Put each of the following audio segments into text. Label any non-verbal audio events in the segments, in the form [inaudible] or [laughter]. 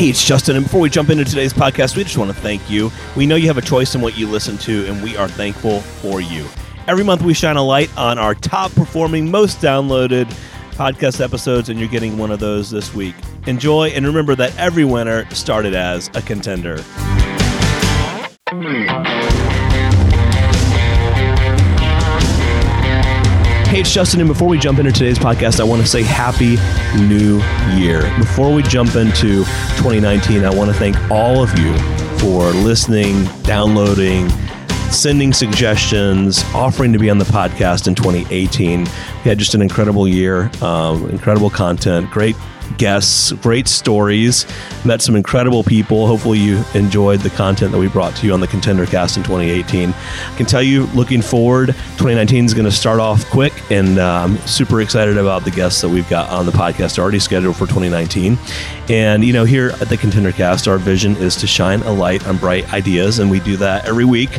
Hey, it's Justin. And before we jump into today's podcast, we just want to thank you. We know you have a choice in what you listen to, and we are thankful for you. Every month, we shine a light on our top performing, most downloaded podcast episodes, and you're getting one of those this week. Enjoy, and remember that every winner started as a contender. Hmm. Hey, it's Justin, and before we jump into today's podcast, I want to say Happy New Year. Before we jump into 2019, I want to thank all of you for listening, downloading, sending suggestions, offering to be on the podcast in 2018. We had just an incredible year, um, incredible content, great guests, great stories, met some incredible people. Hopefully, you enjoyed the content that we brought to you on the Contender Cast in 2018. I can tell you, looking forward, 2019 is going to start off quick, and I'm super excited about the guests that we've got on the podcast already scheduled for 2019. And, you know, here at the Contender Cast, our vision is to shine a light on bright ideas, and we do that every week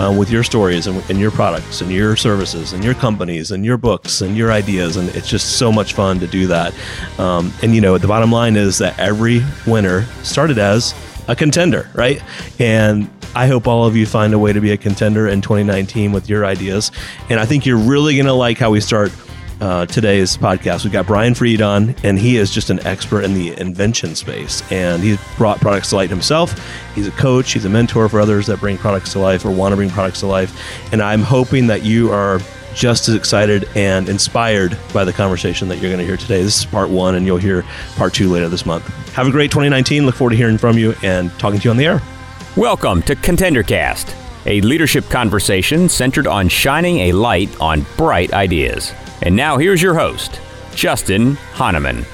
uh, with your stories and, and your products and your services and your companies and your books and your ideas. And it's just so much fun to do that. Um, and, you you know, the bottom line is that every winner started as a contender, right? And I hope all of you find a way to be a contender in 2019 with your ideas. And I think you're really going to like how we start uh, today's podcast. We've got Brian Fried on, and he is just an expert in the invention space. And he's brought products to light himself. He's a coach, he's a mentor for others that bring products to life or want to bring products to life. And I'm hoping that you are just as excited and inspired by the conversation that you're going to hear today. This is part one, and you'll hear part two later this month. Have a great 2019. Look forward to hearing from you and talking to you on the air. Welcome to ContenderCast, a leadership conversation centered on shining a light on bright ideas. And now here's your host, Justin Hahnemann.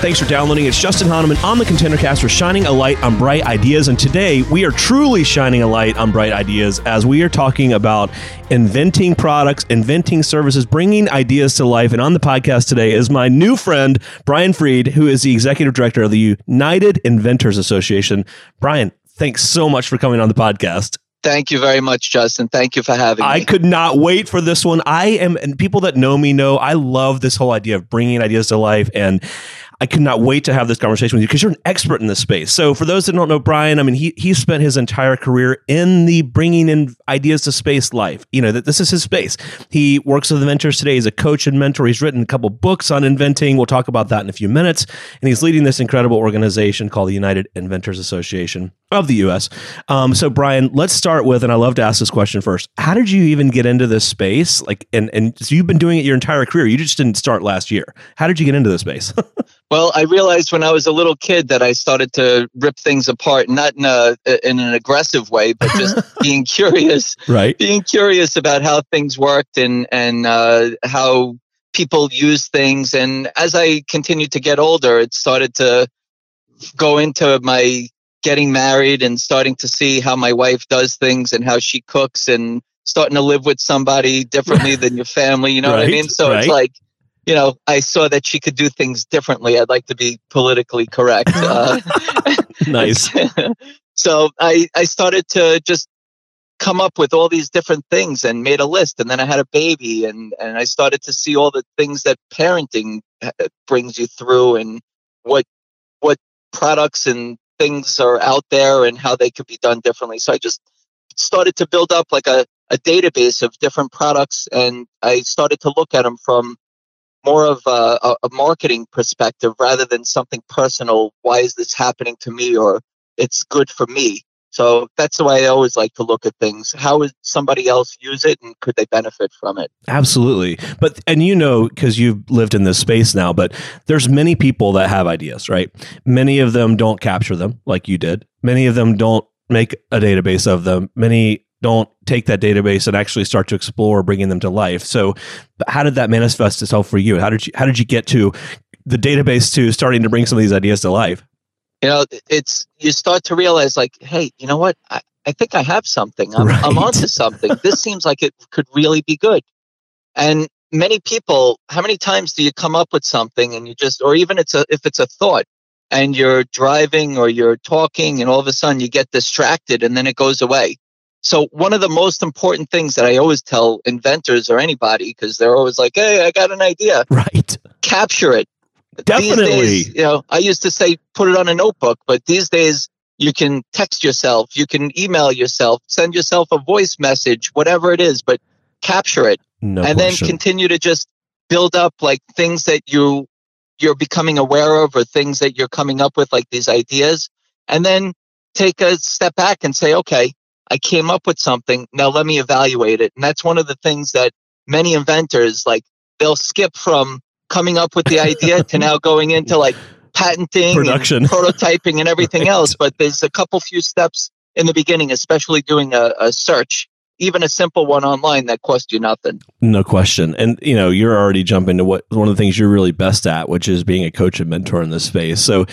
Thanks for downloading. It's Justin Hahnemann on the ContenderCast for shining a light on bright ideas. And today we are truly shining a light on bright ideas as we are talking about inventing products, inventing services, bringing ideas to life. And on the podcast today is my new friend, Brian Fried, who is the executive director of the United Inventors Association. Brian, thanks so much for coming on the podcast. Thank you very much, Justin. Thank you for having me. I could not wait for this one. I am, and people that know me know, I love this whole idea of bringing ideas to life. And I could not wait to have this conversation with you because you're an expert in this space. So, for those that don't know Brian, I mean, he he spent his entire career in the bringing in ideas to space life. You know that this is his space. He works with inventors today. He's a coach and mentor. He's written a couple books on inventing. We'll talk about that in a few minutes. And he's leading this incredible organization called the United Inventors Association of the U.S. Um, so, Brian, let's start with, and I love to ask this question first. How did you even get into this space? Like, and and so you've been doing it your entire career. You just didn't start last year. How did you get into this space? [laughs] Well, I realized when I was a little kid that I started to rip things apart, not in a in an aggressive way, but just [laughs] being curious. Right. Being curious about how things worked and and uh, how people use things. And as I continued to get older, it started to go into my getting married and starting to see how my wife does things and how she cooks and starting to live with somebody differently than your family. You know right, what I mean? So right. it's like you know, I saw that she could do things differently. I'd like to be politically correct. Uh, [laughs] nice. [laughs] so I, I started to just come up with all these different things and made a list. And then I had a baby and, and I started to see all the things that parenting uh, brings you through and what, what products and things are out there and how they could be done differently. So I just started to build up like a, a database of different products and I started to look at them from more of a, a, marketing perspective rather than something personal. Why is this happening to me? Or it's good for me. So that's the way I always like to look at things. How would somebody else use it and could they benefit from it? Absolutely. But, and you know, because you've lived in this space now, but there's many people that have ideas, right? Many of them don't capture them like you did. Many of them don't make a database of them. Many don't take that database and actually start to explore bringing them to life. So, how did that manifest itself for you? How did you how did you get to the database to starting to bring some of these ideas to life? You know, it's you start to realize like, hey, you know what? I, I think I have something. I'm, right. I'm onto something. this [laughs] seems like it could really be good. And many people, how many times do you come up with something and you just, or even it's a if it's a thought, and you're driving or you're talking, and all of a sudden you get distracted, and then it goes away so one of the most important things that I always tell inventors or anybody, because they're always like, "Hey, I got an idea." Right. Capture it. Definitely. Days, you know, I used to say put it on a notebook, but these days you can text yourself, you can email yourself, send yourself a voice message, whatever it is, but capture it no and question. then continue to just build up like things that you you're becoming aware of or things that you're coming up with like these ideas and then take a step back and say okay i came up with something now let me evaluate it and that's one of the things that many inventors like they'll skip from coming up with the idea to now [laughs] going into like patenting Production. and [laughs] prototyping and everything Right. else but there's a couple few steps in the beginning especially doing a, a search even a simple one online that costs you nothing No question. And you know, you're already jumping to what one of the things you're really best at, which is being a coach and mentor in this space. So,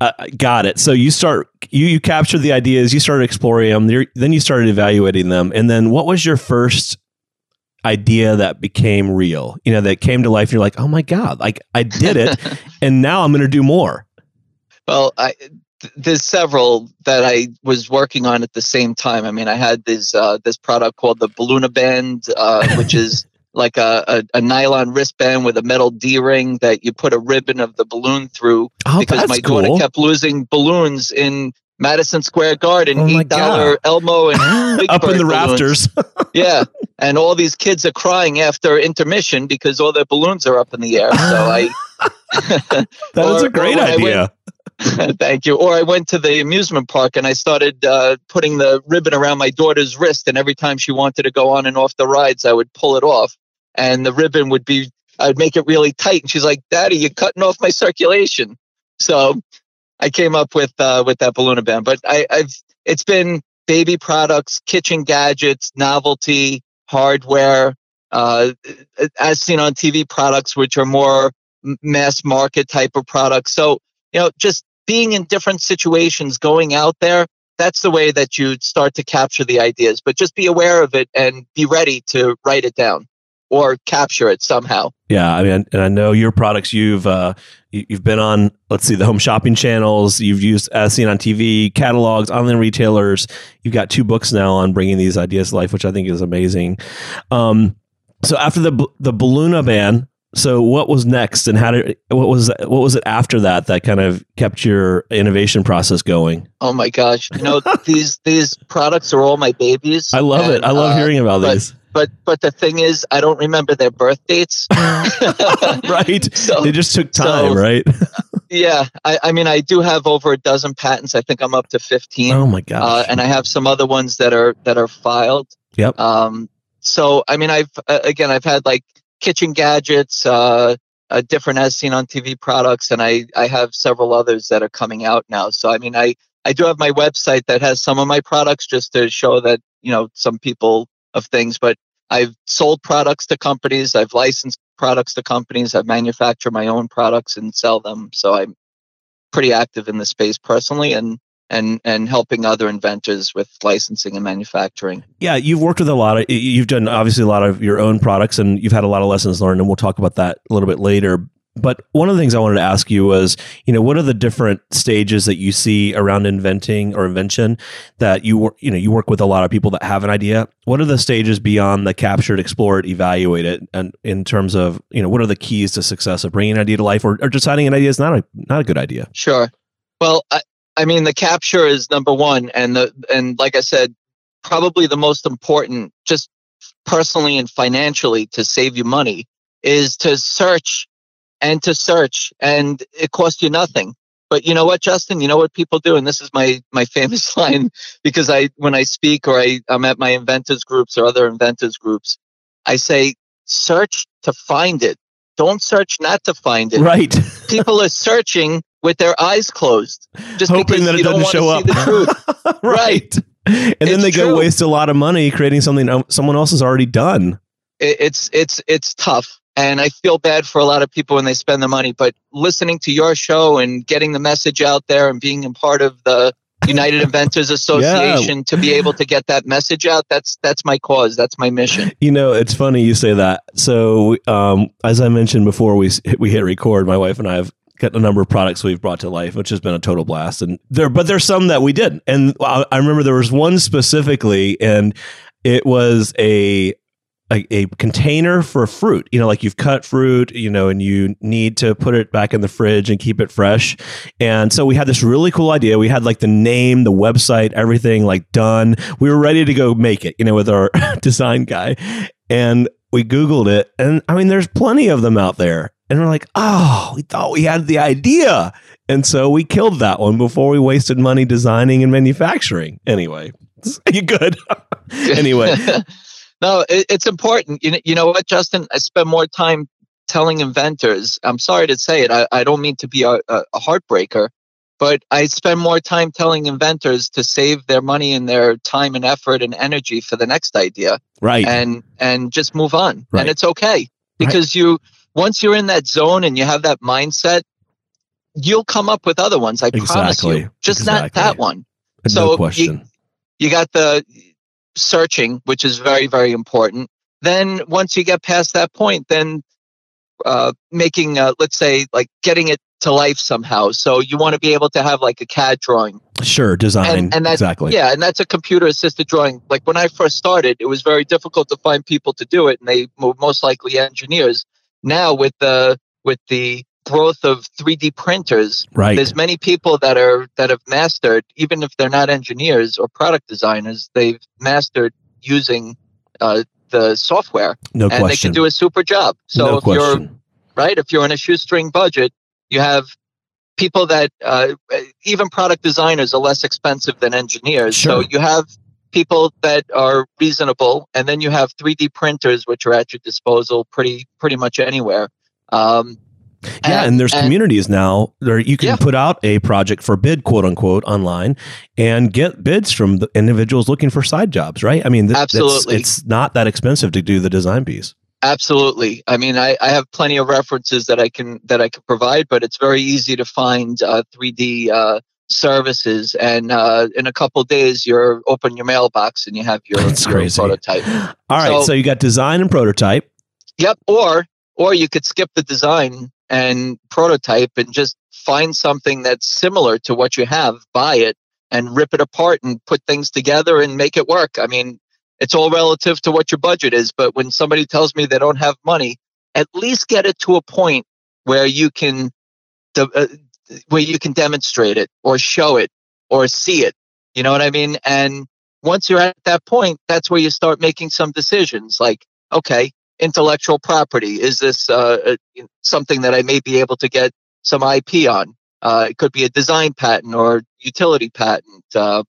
uh, got it. So you start you you captured the ideas, you started exploring them, you're, then you started evaluating them, and then what was your first idea that became real? You know, that came to life. And you're like, oh my god, like I did it, [laughs] and now I'm going to do more. Well, I th- there's several that I was working on at the same time. I mean, I had this uh, this product called the Balluna Band, uh, which is [laughs] like a, a, a nylon wristband with a metal D ring that you put a ribbon of the balloon through. Oh, because my cool. daughter kept losing balloons in Madison Square Garden, Oh eight dollar Elmo and [gasps] Up in the balloons. rafters. [laughs] yeah. And all these kids are crying after intermission because all their balloons are up in the air. So I [laughs] [laughs] that Or- a great or when I idea. [laughs] Thank you. Or I went to the amusement park and I started uh, putting the ribbon around my daughter's wrist, and every time she wanted to go on and off the rides, I would pull it off, and the ribbon would be. I'd make it really tight, and she's like, "Daddy, you're cutting off my circulation." So I came up with uh, with that balloon band. But I, I've it's been baby products, kitchen gadgets, novelty, hardware, uh, as seen on TV products, which are more mass market type of products. So you know, just being in different situations, going out there, that's the way that you start to capture the ideas. But just be aware of it and be ready to write it down or capture it somehow. Yeah, I mean, and I know your products. You've uh, you- you've been on, let's see, the home shopping channels. You've used as seen on TV, catalogs, online retailers. You've got two books now on bringing these ideas to life, which I think is amazing. Um, so after the the Balluna ban, so what was next, and how did what was what was it after that that kind of kept your innovation process going? Oh my gosh. You know, [laughs] these these products are all my babies. I love it. I love uh, hearing about but- these. But but the thing is I don't remember their birth dates. [laughs] [laughs] right? So- they just took time, so- right? [laughs] yeah. I, I mean I do have over a dozen patents. I think I'm up to fifteen. oh my gosh! uh, and I have some other ones that are that are filed. Yep. Um, so I mean, I've uh, again, I've had like kitchen gadgets, uh, uh, different as seen on TV products, and I I have several others that are coming out now. So I mean, I I do have my website that has some of my products just to show that you know some people of things, but I've sold products to companies, I've licensed products to companies, I've manufactured my own products and sell them. So I'm pretty active in the space personally, and and and helping other inventors with licensing and manufacturing. Yeah, you've worked with a lot of. You've done obviously a lot of your own products, and you've had a lot of lessons learned, and we'll talk about that a little bit later. But one of the things I wanted to ask you was, you know, what are the different stages that you see around inventing or invention that you work, you know, you work with a lot of people that have an idea. What are the stages beyond the capture explore it, evaluate it, and in terms of, you know, what are the keys to success of bringing an idea to life or, or deciding an idea is not a not a good idea? Sure. Well, I, I mean, the capture is number one, and the and like I said, probably the most important, just personally and financially, to save you money, is to search and to search, and it costs you nothing. But you know what, Justin? You know what people do, and this is my my famous [laughs] line because I when I speak or I, I'm at my inventors groups or other inventors groups, I say search to find it. Don't search not to find it Right. [laughs] people are searching with their eyes closed, just Hoping that it doesn't show up. truth. [laughs] right. And then It's they go waste a lot of money creating something someone else has already done. It- it's it's it's tough, and I feel bad for a lot of people when they spend the money. But listening to your show and getting the message out there and being a part of the United [laughs] Inventors Association to be able to get that message out that's that's my cause. That's my mission. You know, it's funny you say that. So, um, as I mentioned before, we [laughs] we hit record. My wife and I have got a number of products we've brought to life, which has been a total blast. And there, but there's some that we didn't. And I, I remember there was one specifically, and it was a a, a, container for fruit. You know, like you've cut fruit, you know, and you need to put it back in the fridge and keep it fresh. And so we had this really cool idea. We had like the name, the website, everything like done. We were ready to go make it, you know, with our [laughs] design guy. And we Googled it. And I mean, there's plenty of them out there. And we're like, oh, we thought we had the idea. And so we killed that one before we wasted money designing and manufacturing. Anyway, [laughs] you good? [laughs] anyway. No, it, it's important. You know, you know what, Justin? I spend more time telling inventors. I'm sorry to say it. I, I don't mean to be a, a heartbreaker, but I spend more time telling inventors to save their money and their time and effort and energy for the next idea. Right. And and just move on. Right. And it's okay because right. you once you're in that zone and you have that mindset, you'll come up with other ones. I exactly. promise you. Just exactly. not that one. No so question. You, you got the searching, which is very, very important. Then once you get past that point, then uh, making, uh, let's say, like getting it to life somehow. So you want to be able to have like a CAD drawing. Sure, design. And, and that's, exactly. Yeah, and that's a computer assisted drawing. Like when I first started, it was very difficult to find people to do it, and they were most likely engineers. Now with the with the growth of 3D printers, right. there's many people that are that have mastered, even if they're not engineers or product designers, they've mastered using uh, the software, no and question. they can do a super job. So no if question. you're right, if you're in a shoestring budget, you have people that uh, even product designers are less expensive than engineers. Sure. So you have people that are reasonable, and then you have 3D printers, which are at your disposal pretty pretty much anywhere. Um, yeah, and, and there's and, communities now where you can yeah. put out a project for bid, quote unquote, online and get bids from the individuals looking for side jobs, right? I mean, th- absolutely, it's not that expensive to do the design piece. Absolutely. I mean, I, I have plenty of references that I can that I can provide, but it's very easy to find uh, 3D uh, services, and uh, in a couple days, you're open your mailbox and you have your, your prototype. All right, so, so you got design and prototype. Yep. Or or you could skip the design and prototype and just find something that's similar to what you have, buy it and rip it apart and put things together and make it work. I mean, it's all relative to what your budget is, but when somebody tells me they don't have money, at least get it to a point where you can uh, where you can demonstrate it or show it or see it. You know what I mean? And once you're at that point, that's where you start making some decisions like, okay, intellectual property? Is this uh, something that I may be able to get some IP on? Uh, it could be a design patent or utility patent, uh,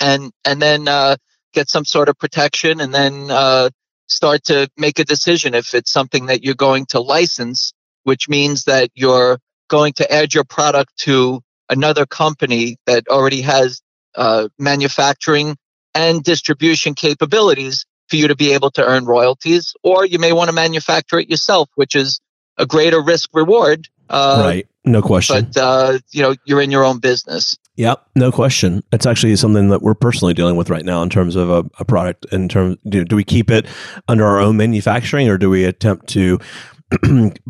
and and then uh, get some sort of protection, and then uh, start to make a decision if it's something that you're going to license, which means that you're going to add your product to another company that already has uh, manufacturing and distribution capabilities for you to be able to earn royalties, or you may want to manufacture it yourself, which is a greater risk reward. Uh, right, no question. But uh, you know, you're in your own business. Yep, no question. It's actually something that we're personally dealing with right now in terms of a, a product. In terms, do, do we keep it under our own manufacturing, or do we attempt to [clears throat]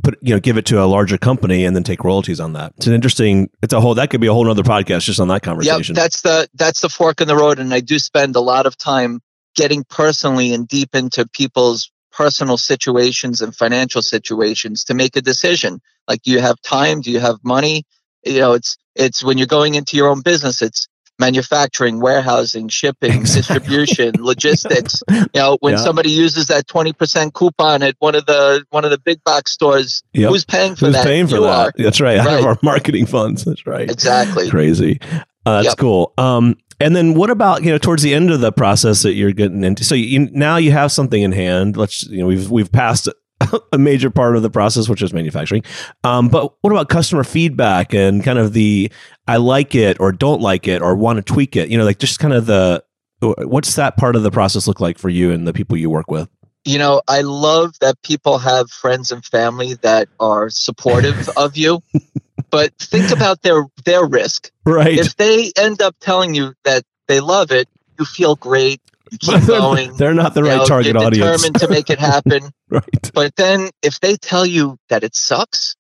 put you know give it to a larger company and then take royalties on that it's an interesting it's a whole that could be a whole other podcast just on that conversation yep, that's the that's the fork in the road and i do spend a lot of time getting personally and deep into people's personal situations and financial situations to make a decision. Like, do you have time? Do you have money? You know, it's it's when you're going into your own business, it's manufacturing, warehousing, shipping, exactly. distribution, logistics. [laughs] You know, when yeah. somebody uses that 20% coupon at one of the one of the big box stores, yep. who's paying for who's that? paying for you that? Are. That's right. Out right. of our marketing funds. That's right. Exactly. Crazy. Uh, that's yep. cool. Um, and then what about you know towards the end of the process that you're getting into? So you, now you have something in hand. Let's you know we've we've passed [laughs] a major part of the process, which is manufacturing. Um, but what about customer feedback and kind of the I like it or don't like it or want to tweak it? You know, like just kind of the what's that part of the process look like for you and the people you work with? You know, I love that people have friends and family that are supportive [laughs] of you but think about their their risk. Right. If they end up telling you that they love it, you feel great. You [laughs] keep going. They're not the right know, target you're audience. Determined to make it [laughs] happen. right. But then, if they tell you that it sucks,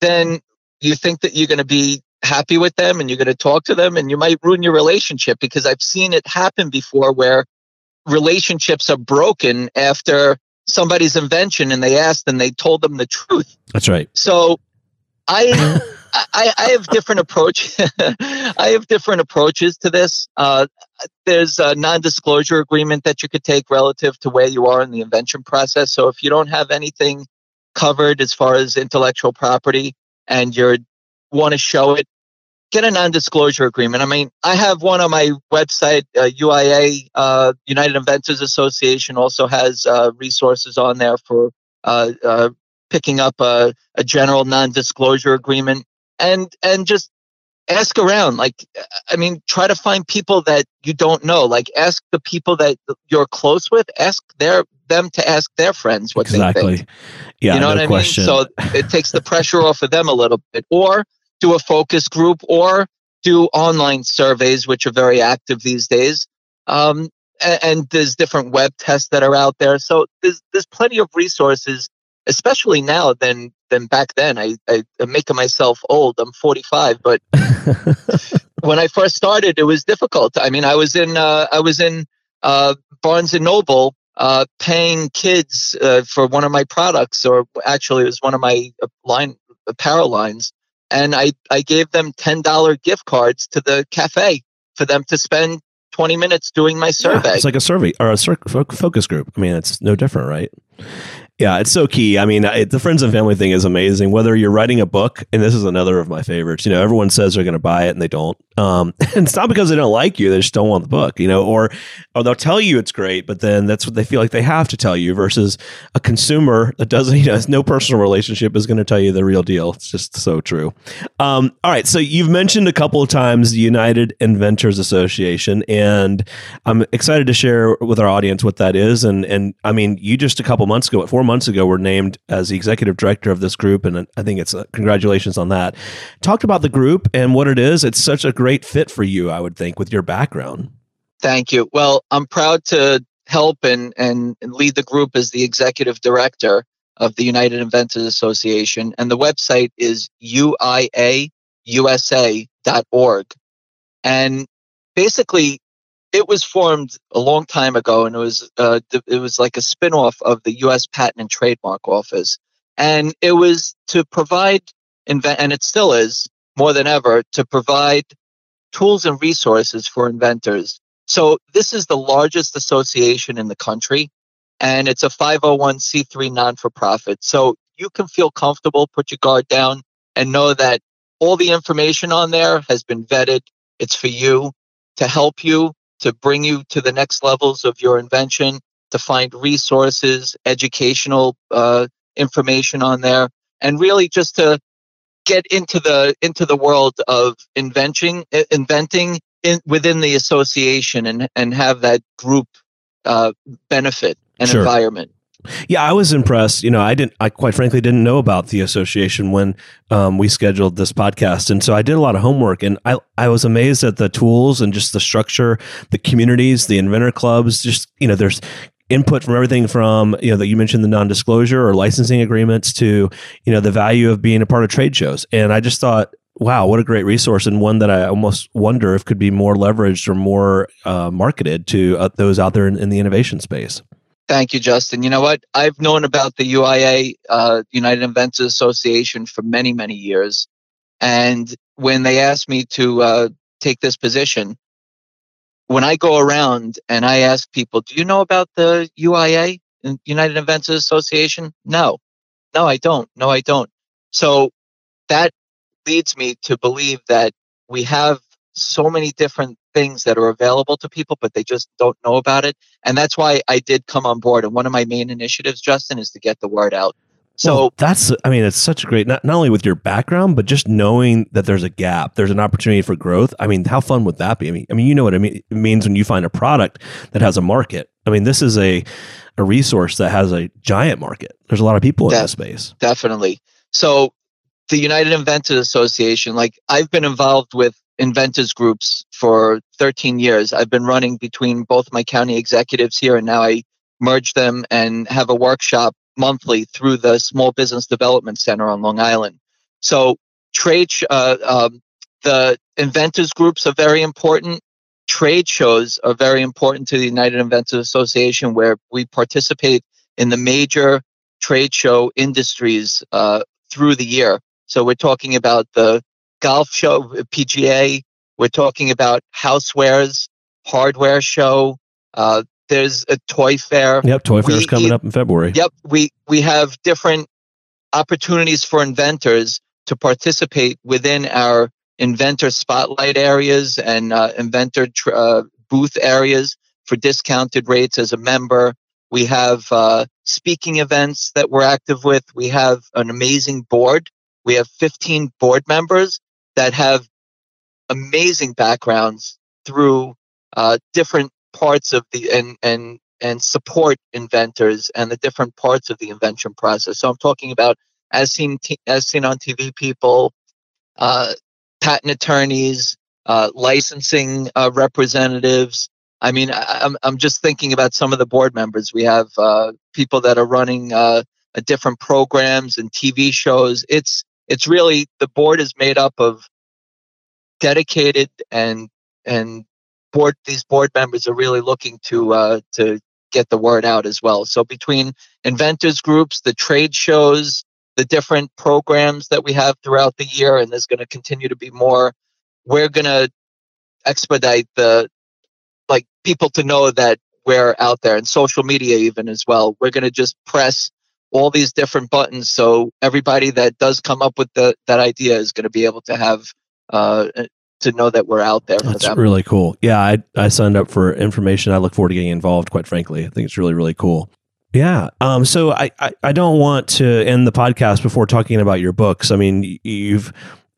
then you think that you're going to be happy with them and you're going to talk to them, and you might ruin your relationship because I've seen it happen before where relationships are broken after somebody's invention and they asked and they told them the truth. That's right. So I I, I have different approach. [laughs] I have different approaches to this. Uh, there's a non-disclosure agreement that you could take relative to where you are in the invention process. So if you don't have anything covered as far as intellectual property and you want to show it, get a non-disclosure agreement. I mean, I have one on my website. Uh, UIA, uh, United Inventors Association, also has uh, resources on there for uh, uh, picking up a, a general non-disclosure agreement and and just ask around like i mean try to find people that you don't know like ask the people that you're close with ask their them to ask their friends what exactly. they think yeah you know no what i question. mean so it takes the pressure off of them a little bit or do a focus group or do online surveys which are very active these days um, and, and there's different web tests that are out there so there's there's plenty of resources especially now than than back then. I, I am making myself old. I'm 45, but [laughs] when I first started, it was difficult. I mean, I was in uh, I was in uh, Barnes and Noble uh, paying kids uh, for one of my products, or actually, it was one of my uh, line apparel lines, and I I gave them ten dollar gift cards to the cafe for them to spend 20 minutes doing my survey. Yeah, it's like a survey or a focus group. I mean, it's no different, right? Yeah, it's so key. I mean, the friends and family thing is amazing. Whether you're writing a book, and this is another of my favorites. You know, everyone says they're going to buy it and they don't. Um, [laughs] and it's not because they don't like you; they just don't want the book. You know, or or they'll tell you it's great, but then that's what they feel like they have to tell you. Versus a consumer that doesn't, [laughs] you know, has no personal relationship is going to tell you the real deal. It's just so true. Um, all right, so you've mentioned a couple of times the United Inventors Association, and I'm excited to share with our audience what that is. And and I mean, you just a couple months ago, at four months ago, were named as the executive director of this group, and I think it's uh, congratulations on that. Talked about the group and what it is. It's such a great fit for you, I would think, with your background. Thank you. Well, I'm proud to help and, and lead the group as the executive director of the United Inventors Association. And the website is uiausa.org. And basically, it was formed a long time ago, and it was uh, it was like a spinoff of the U.S. Patent and Trademark Office, and it was to provide and it still is more than ever to provide tools and resources for inventors. So this is the largest association in the country, and it's a 501c3 non-for-profit. So you can feel comfortable, put your guard down, and know that all the information on there has been vetted. It's for you to help you to bring you to the next levels of your invention, to find resources, educational uh, information on there, and really just to get into the into the world of inventing inventing in, within the association and and have that group uh, benefit and sure. environment. Yeah, I was impressed. You know, I didn't. I quite frankly didn't know about the association when um, we scheduled this podcast, and so I did a lot of homework. And I I was amazed at the tools and just the structure, the communities, the inventor clubs. Just you know, there's input from everything from you know that you mentioned the non-disclosure or licensing agreements to you know the value of being a part of trade shows. And I just thought wow, what a great resource, and one that I almost wonder if could be more leveraged or more uh, marketed to uh, those out there in, in, the innovation space. Thank you, Justin. You know what? I've known about the UIA, uh, United Inventors Association, for many, many years. And when they asked me to uh, take this position, when I go around and I ask people, do you know about the UIA, United Inventors Association? No, no, I don't. No, I don't. So that leads me to believe that we have so many different things that are available to people, but they just don't know about it. And that's why I did come on board. And one of my main initiatives, Justin, is to get the word out. So well, that's, I mean, it's such a great, not, not only with your background, but just knowing that there's a gap, there's an opportunity for growth. I mean, how fun would that be? I mean, I mean, you know what I mean? It means when you find a product that has a market. I mean, this is a, a resource that has a giant market. There's a lot of people in this space. Definitely. So the United Inventors Association, like I've been involved with inventors groups for 13 years. I've been running between both my county executives here, and now I merge them and have a workshop monthly through the Small Business Development Center on Long Island. So, trade, uh, um, the inventors groups are very important. trade shows are very important to the United Inventors Association, where we participate in the major trade show industries uh, through the year. So we're talking about the golf show, PGA. We're talking about housewares, hardware show. Uh, there's a toy fair. Yep, toy fair is coming up in February. Yep, we we have different opportunities for inventors to participate within our inventor spotlight areas and uh, inventor tr- uh, booth areas for discounted rates as a member. We have uh, speaking events that we're active with. We have an amazing board. We have 15 board members that have amazing backgrounds through uh, different parts of the and and and support inventors and the different parts of the invention process. So I'm talking about as seen t- as seen on TV people, uh, patent attorneys, uh, licensing uh, representatives. I mean, I, am I'm just thinking about some of the board members. We have uh, people that are running uh, different programs and TV shows. It's it's really the board is made up of dedicated and and board these board members are really looking to uh, to get the word out as well. So between inventors groups, the trade shows, the different programs that we have throughout the year, and there's going to continue to be more. We're going to expedite the like people to know that we're out there and social media even as well. We're going to just press all these different buttons so everybody that does come up with the, that idea is going to be able to have uh, to know that we're out there. That's really cool. Yeah, I I signed up for information. I look forward to getting involved. Quite frankly, I think it's really really cool. Yeah. Um. So I, I I don't want to end the podcast before talking about your books. I mean, you've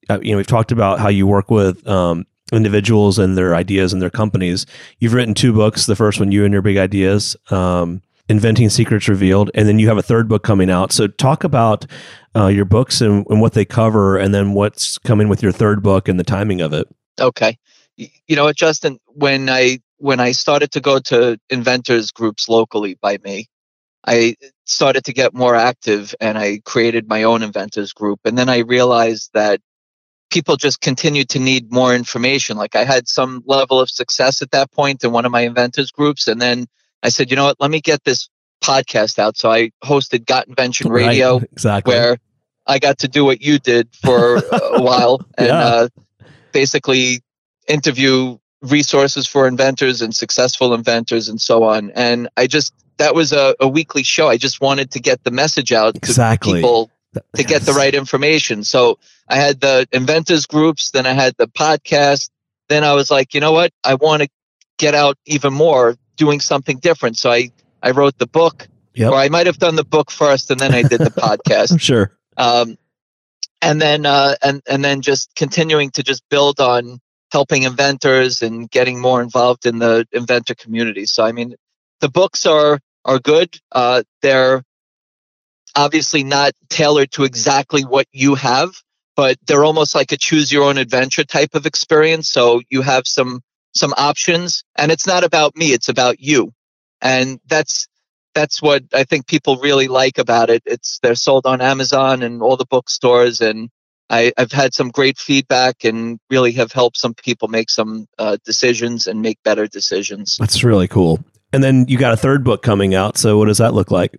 uh, you know we've talked about how you work with um individuals and their ideas and their companies. You've written two books. The first one, you and your big ideas. Um, Inventing Secrets Revealed, and then you have a third book coming out. So talk about uh, your books and, and, what they cover, and then what's coming with your third book and the timing of it. Okay, you know what, Justin? When I when I started to go to inventors groups locally by me, I started to get more active, and I created my own inventors group. And then I realized that people just continued to need more information. Like I had some level of success at that point in one of my inventors groups, and then I said, you know what? Let me get this podcast out. So I hosted Got Invention Radio, right, exactly. where I got to do what you did for a [laughs] while and yeah. uh, basically interview resources for inventors and successful inventors and so on. And I just that was a, a weekly show. I just wanted to get the message out exactly. to people to get the right information. So I had the inventors groups, then I had the podcast. Then I was like, you know what? I want to get out even more doing something different. So I, I wrote the book, yep. or I might have done the book first and then I did the [laughs] podcast. sure. Um, and then, uh, and, and then just continuing to just build on helping inventors and getting more involved in the inventor community. So, I mean, the books are, are good. Uh, they're obviously not tailored to exactly what you have, but they're almost like a choose your own adventure type of experience. So you have some some options and it's not about me it's about you and that's that's what i think people really like about it it's they're sold on amazon and all the bookstores and I, have had some great feedback and really have helped some people make some uh, decisions and make better decisions. That's really cool. And then you got a third book coming out. So what does that look like?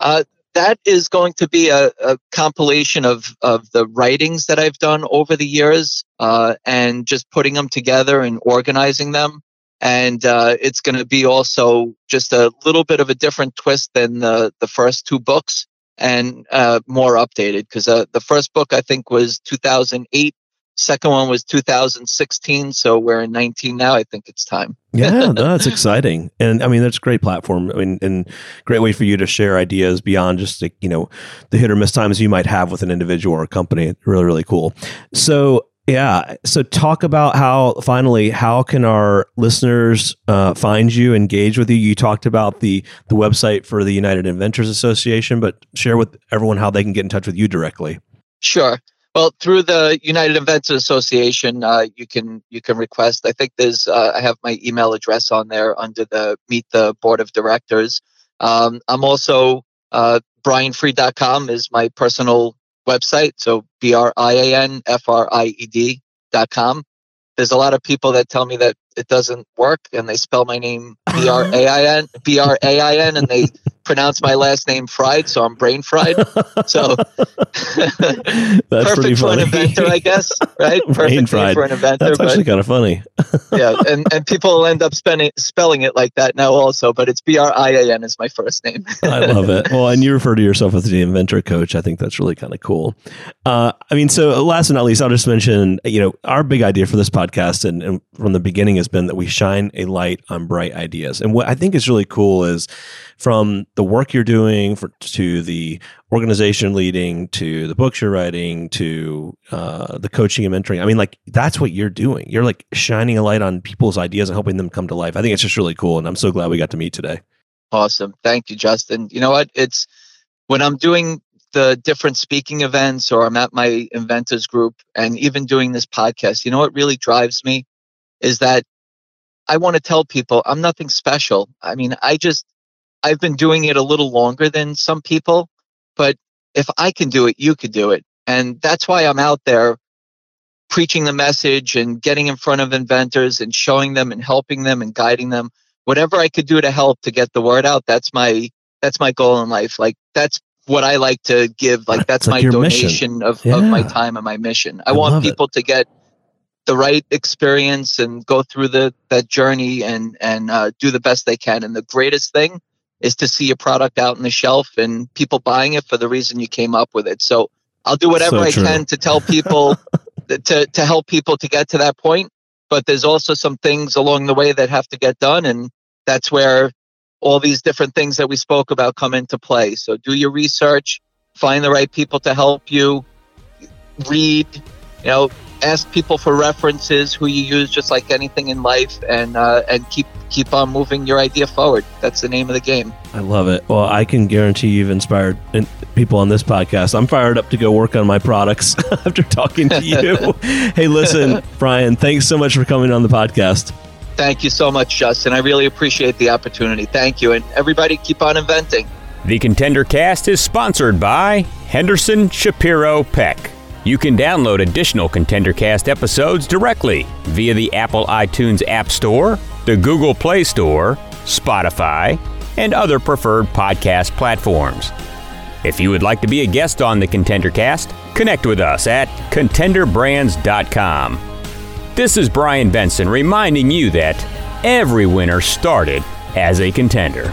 Uh, that is going to be a, a, compilation of, of the writings that I've done over the years uh, and just putting them together and organizing them. And uh, it's going to be also just a little bit of a different twist than the, the first two books and uh, more updated because uh, the first book I think was 2008 Second one was 2016, so we're in 19 now. I think it's time. [laughs] yeah, no, that's exciting, and I mean that's a great platform. I mean, and great way for you to share ideas beyond just the, you know the hit or miss times you might have with an individual or a company. Really, really cool. So yeah. So talk about how finally how can our listeners uh, find you, engage with you? You talked about the the website for the United Inventors Association, but share with everyone how they can get in touch with you directly. Sure. Well, through the United Inventors Association, uh, you can you can request. I think there's uh, I have my email address on there under the Meet the Board of Directors. Um, I'm also uh, brianfried.com is my personal website. So B R I A N F R I E D dot com. there's a lot of people that tell me that it doesn't work and they spell my name [laughs] B R A I N B R A I N and they pronounce my last name fried, so I'm brain fried. So [laughs] perfect for an inventor, I guess, right? [laughs] Brain fried for an inventor. That's actually kind of funny. [laughs] yeah, and, and people end up spelling spelling it like that now also, but it's B R I A N is my first name. I love it. Well, and you refer to yourself as the inventor coach. I think that's really kind of cool. Uh, I mean, so last but not least, I'll just mention, you know, our big idea for this podcast and, and from the beginning has been that we shine a light on bright ideas. And what I think is really cool is from the work you're doing for, to the organization leading to the books you're writing to uh, the coaching and mentoring. I mean, like that's what you're doing. You're like shining a light on people's ideas and helping them come to life. I think it's just really cool. And I'm so glad we got to meet today. Awesome. Thank you, Justin. You know what? It's when I'm doing the different speaking events or I'm at my inventors group and even doing this podcast, you know what really drives me is that I want to tell people I'm nothing special. I mean, I just I've been doing it a little longer than some people, but if I can do it, you could do it. And that's why I'm out there preaching the message and getting in front of inventors and showing them and helping them and guiding them. Whatever I could do to help to get the word out, that's my that's my goal in life. Like that's what I like to give. Like that's like my donation of, yeah. of my time and my mission. I, I want people it. to get the right experience and go through the that journey and and uh, do the best they can. And the greatest thing is to see a product out on the shelf and people buying it for the reason you came up with it. So I'll do whatever so I can to tell people [laughs] to to help people to get to that point. But there's also some things along the way that have to get done, and that's where all these different things that we spoke about come into play. So do your research, find the right people to help you, read, you know, ask people for references who you use just like anything in life and uh, and keep keep on moving your idea forward. That's the name of the game. I love it. Well i can guarantee you've inspired people on this podcast. I'm fired up to go work on my products [laughs] after talking to you. [laughs] Hey listen brian thanks so much for coming on the podcast. Thank you so much justin. I really appreciate the opportunity. Thank you and everybody keep on inventing. The contender cast is sponsored by henderson shapiro peck you can download additional ContenderCast episodes directly via the Apple iTunes App Store, the Google Play Store, Spotify, and other preferred podcast platforms. If you would like to be a guest on the ContenderCast, connect with us at contenderbrands.com. This is Brian Benson reminding you that every winner started as a contender.